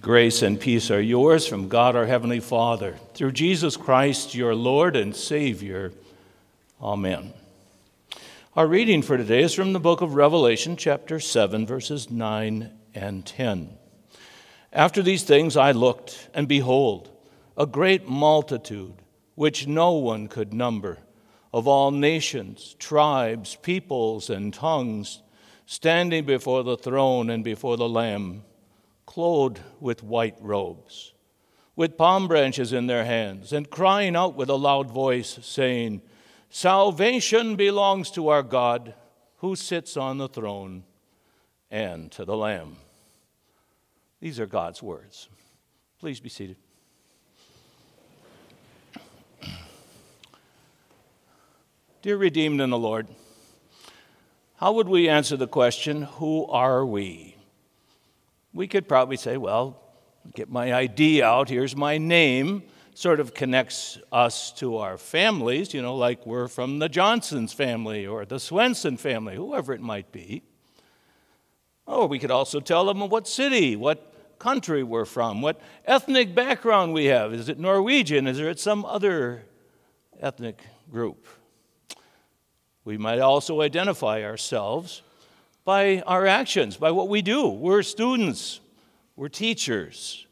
Grace and peace are yours from God our Heavenly Father, through Jesus Christ, your Lord and Savior. Amen. Our reading for today is from the book of Revelation, chapter 7, verses 9 and 10. After these things I looked, and behold, a great multitude, which no one could number, of all nations, tribes, peoples, and tongues, standing before the throne and before the Lamb clothed with white robes, with palm branches in their hands, and crying out with a loud voice, saying, Salvation belongs to our God who sits on the throne and to the Lamb. These are God's words. Please be seated. Dear redeemed in the Lord, how would we answer the question, Who are we? We could probably say, well, get my ID out, here's my name. Sort of connects us to our families, you know, like we're from the Johnsons family or the Swenson family, whoever it might be. Or we could also tell them what city, what country we're from, what ethnic background we have. Is it Norwegian? Is it some other ethnic group? We might also identify ourselves by our actions, by what we do. We're students, we're teachers,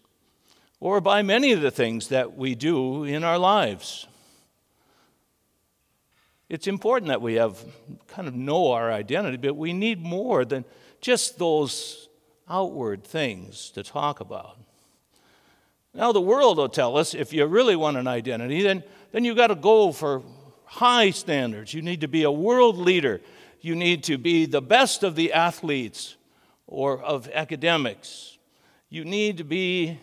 or by many of the things that we do in our lives. It's important that we have kind of know our identity, but we need more than just those outward things to talk about. Now, the world will tell us if you really want an identity, then, then you've got to go for high standards. You need to be a world leader you need to be the best of the athletes or of academics. You need to be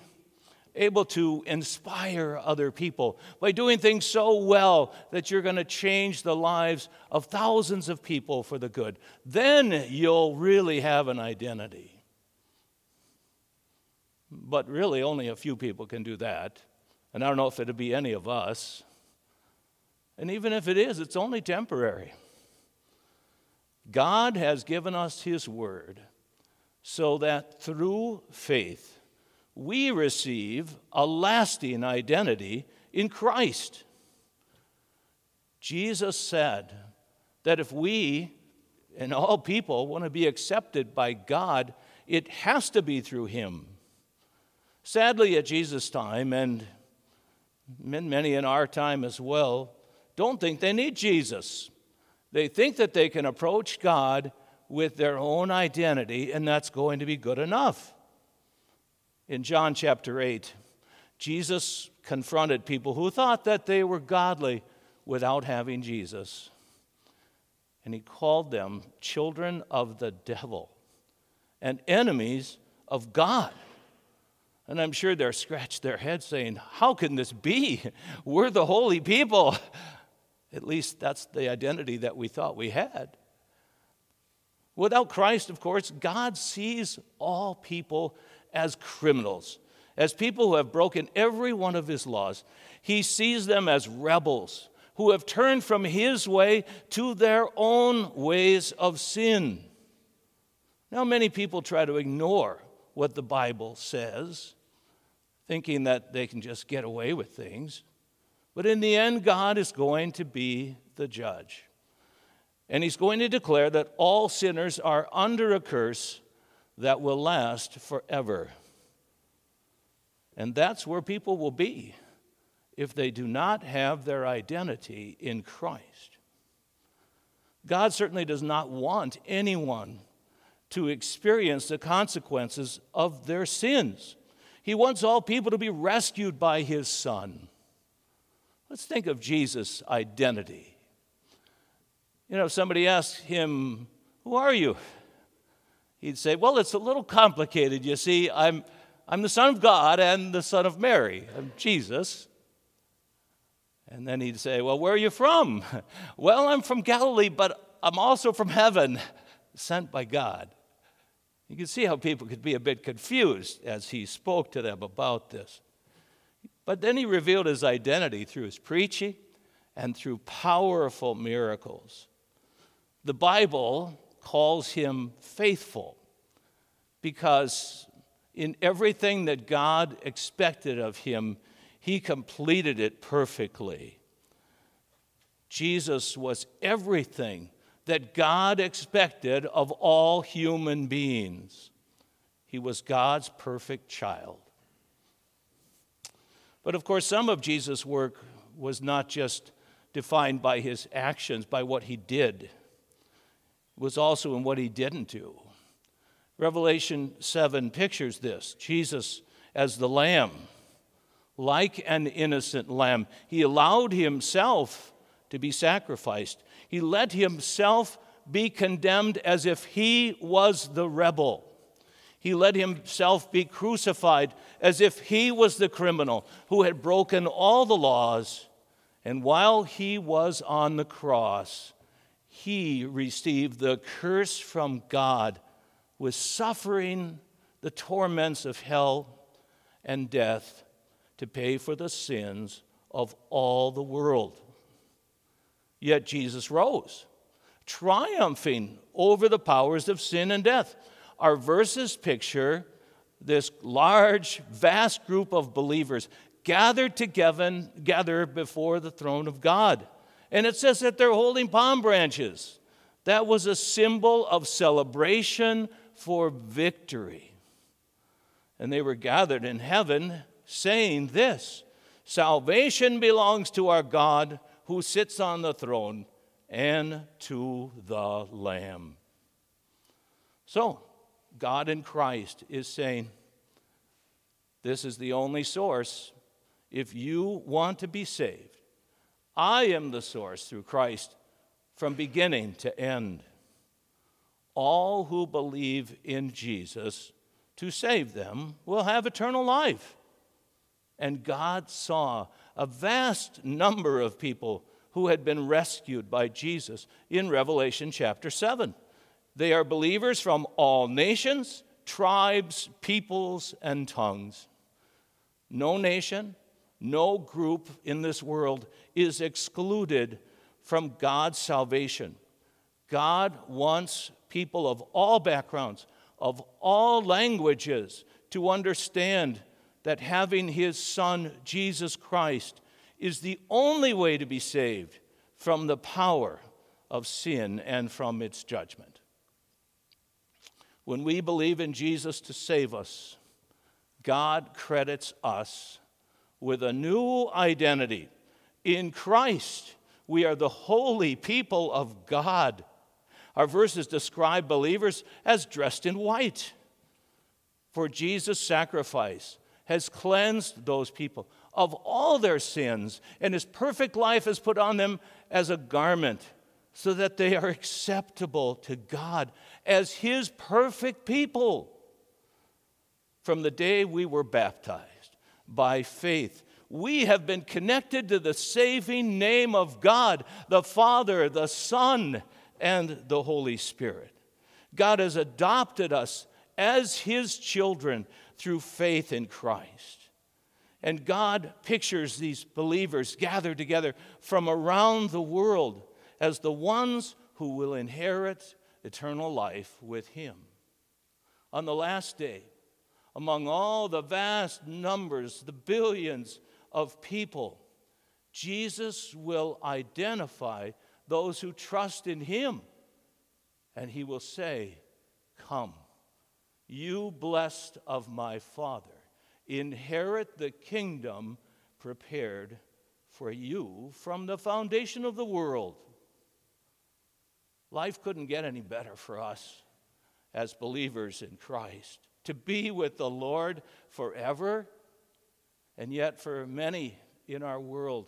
able to inspire other people by doing things so well that you're going to change the lives of thousands of people for the good. Then you'll really have an identity. But really, only a few people can do that. And I don't know if it'll be any of us. And even if it is, it's only temporary. God has given us His Word so that through faith we receive a lasting identity in Christ. Jesus said that if we and all people want to be accepted by God, it has to be through Him. Sadly, at Jesus' time, and many in our time as well, don't think they need Jesus. They think that they can approach God with their own identity, and that's going to be good enough. In John chapter 8, Jesus confronted people who thought that they were godly without having Jesus. And he called them children of the devil and enemies of God. And I'm sure they're scratched their heads saying, How can this be? We're the holy people. At least that's the identity that we thought we had. Without Christ, of course, God sees all people as criminals, as people who have broken every one of his laws. He sees them as rebels who have turned from his way to their own ways of sin. Now, many people try to ignore what the Bible says, thinking that they can just get away with things. But in the end, God is going to be the judge. And he's going to declare that all sinners are under a curse that will last forever. And that's where people will be if they do not have their identity in Christ. God certainly does not want anyone to experience the consequences of their sins. He wants all people to be rescued by his Son. Let's think of Jesus' identity. You know, if somebody asked him, Who are you? He'd say, Well, it's a little complicated. You see, I'm, I'm the Son of God and the Son of Mary. I'm Jesus. And then he'd say, Well, where are you from? well, I'm from Galilee, but I'm also from heaven, sent by God. You can see how people could be a bit confused as he spoke to them about this. But then he revealed his identity through his preaching and through powerful miracles. The Bible calls him faithful because In everything that God expected of him, he completed it perfectly. Jesus was everything that God expected of all human beings. He was God's perfect child. But of course, some of Jesus' work was not just defined by his actions, by what he did, it was also in what he didn't do. Revelation 7 pictures this Jesus as the Lamb, like an innocent lamb. He allowed himself to be sacrificed, he let himself be condemned as if he was the rebel. He let himself be crucified as if he was the criminal who had broken all the laws. And while he was on the cross, he received the curse from God with suffering the torments of hell and death to pay for the sins of all the world. Yet Jesus rose, triumphing over the powers of sin and death. Our verses picture this large, vast group of believers gathered together, gathered before the throne of God. And it says that they're holding palm branches. That was a symbol of celebration for victory. And they were gathered in heaven saying this Salvation belongs to our God who sits on the throne and to the Lamb. So, God in Christ is saying, This is the only source. If you want to be saved, I am the source through Christ from beginning to end. All who believe in Jesus to save them will have eternal life. And God saw a vast number of people who had been rescued by Jesus in Revelation chapter 7. They are believers from all nations, tribes, peoples, and tongues. No nation, no group in this world is excluded from God's salvation. God wants people of all backgrounds, of all languages, to understand that having his son, Jesus Christ, is the only way to be saved from the power of sin and from its judgment. When we believe in Jesus to save us, God credits us with a new identity. In Christ, we are the holy people of God. Our verses describe believers as dressed in white. For Jesus' sacrifice has cleansed those people of all their sins, and his perfect life has put on them as a garment so that they are acceptable to God as his perfect people. From the day we were baptized by faith, we have been connected to the saving name of God, the Father, the Son, and the Holy Spirit. God has adopted us as his children through faith in Christ. And God pictures these believers gathered together from around the world as the ones who will inherit eternal life with Him. On the last day, among all the vast numbers, the billions of people, Jesus will identify those who trust in Him, and He will say, Come, you blessed of my Father inherit the kingdom prepared for you from the foundation of the world. Life couldn't get any better for us as believers in Christ. To be with the Lord forever, and yet for many in our world,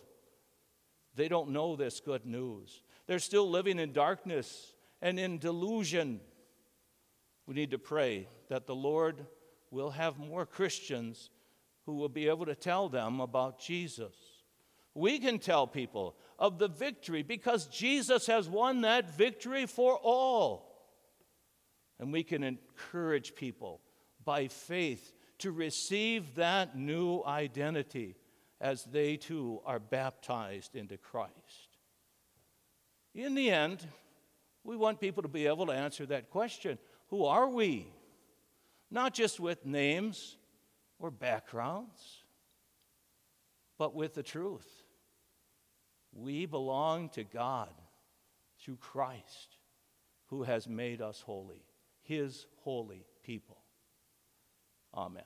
they don't know this good news. They're still living in darkness and in delusion. We need to pray that the Lord we'll have more Christians who will be able to tell them about Jesus. We can tell people of the victory because Jesus has won that victory for all. And we can encourage people by faith to receive that new identity as they too are baptized into Christ. In the end, we want people to be able to answer that question Who are we? not just with names or backgrounds, but with the truth. We belong to God through Christ, who has made us holy, his holy people. Amen.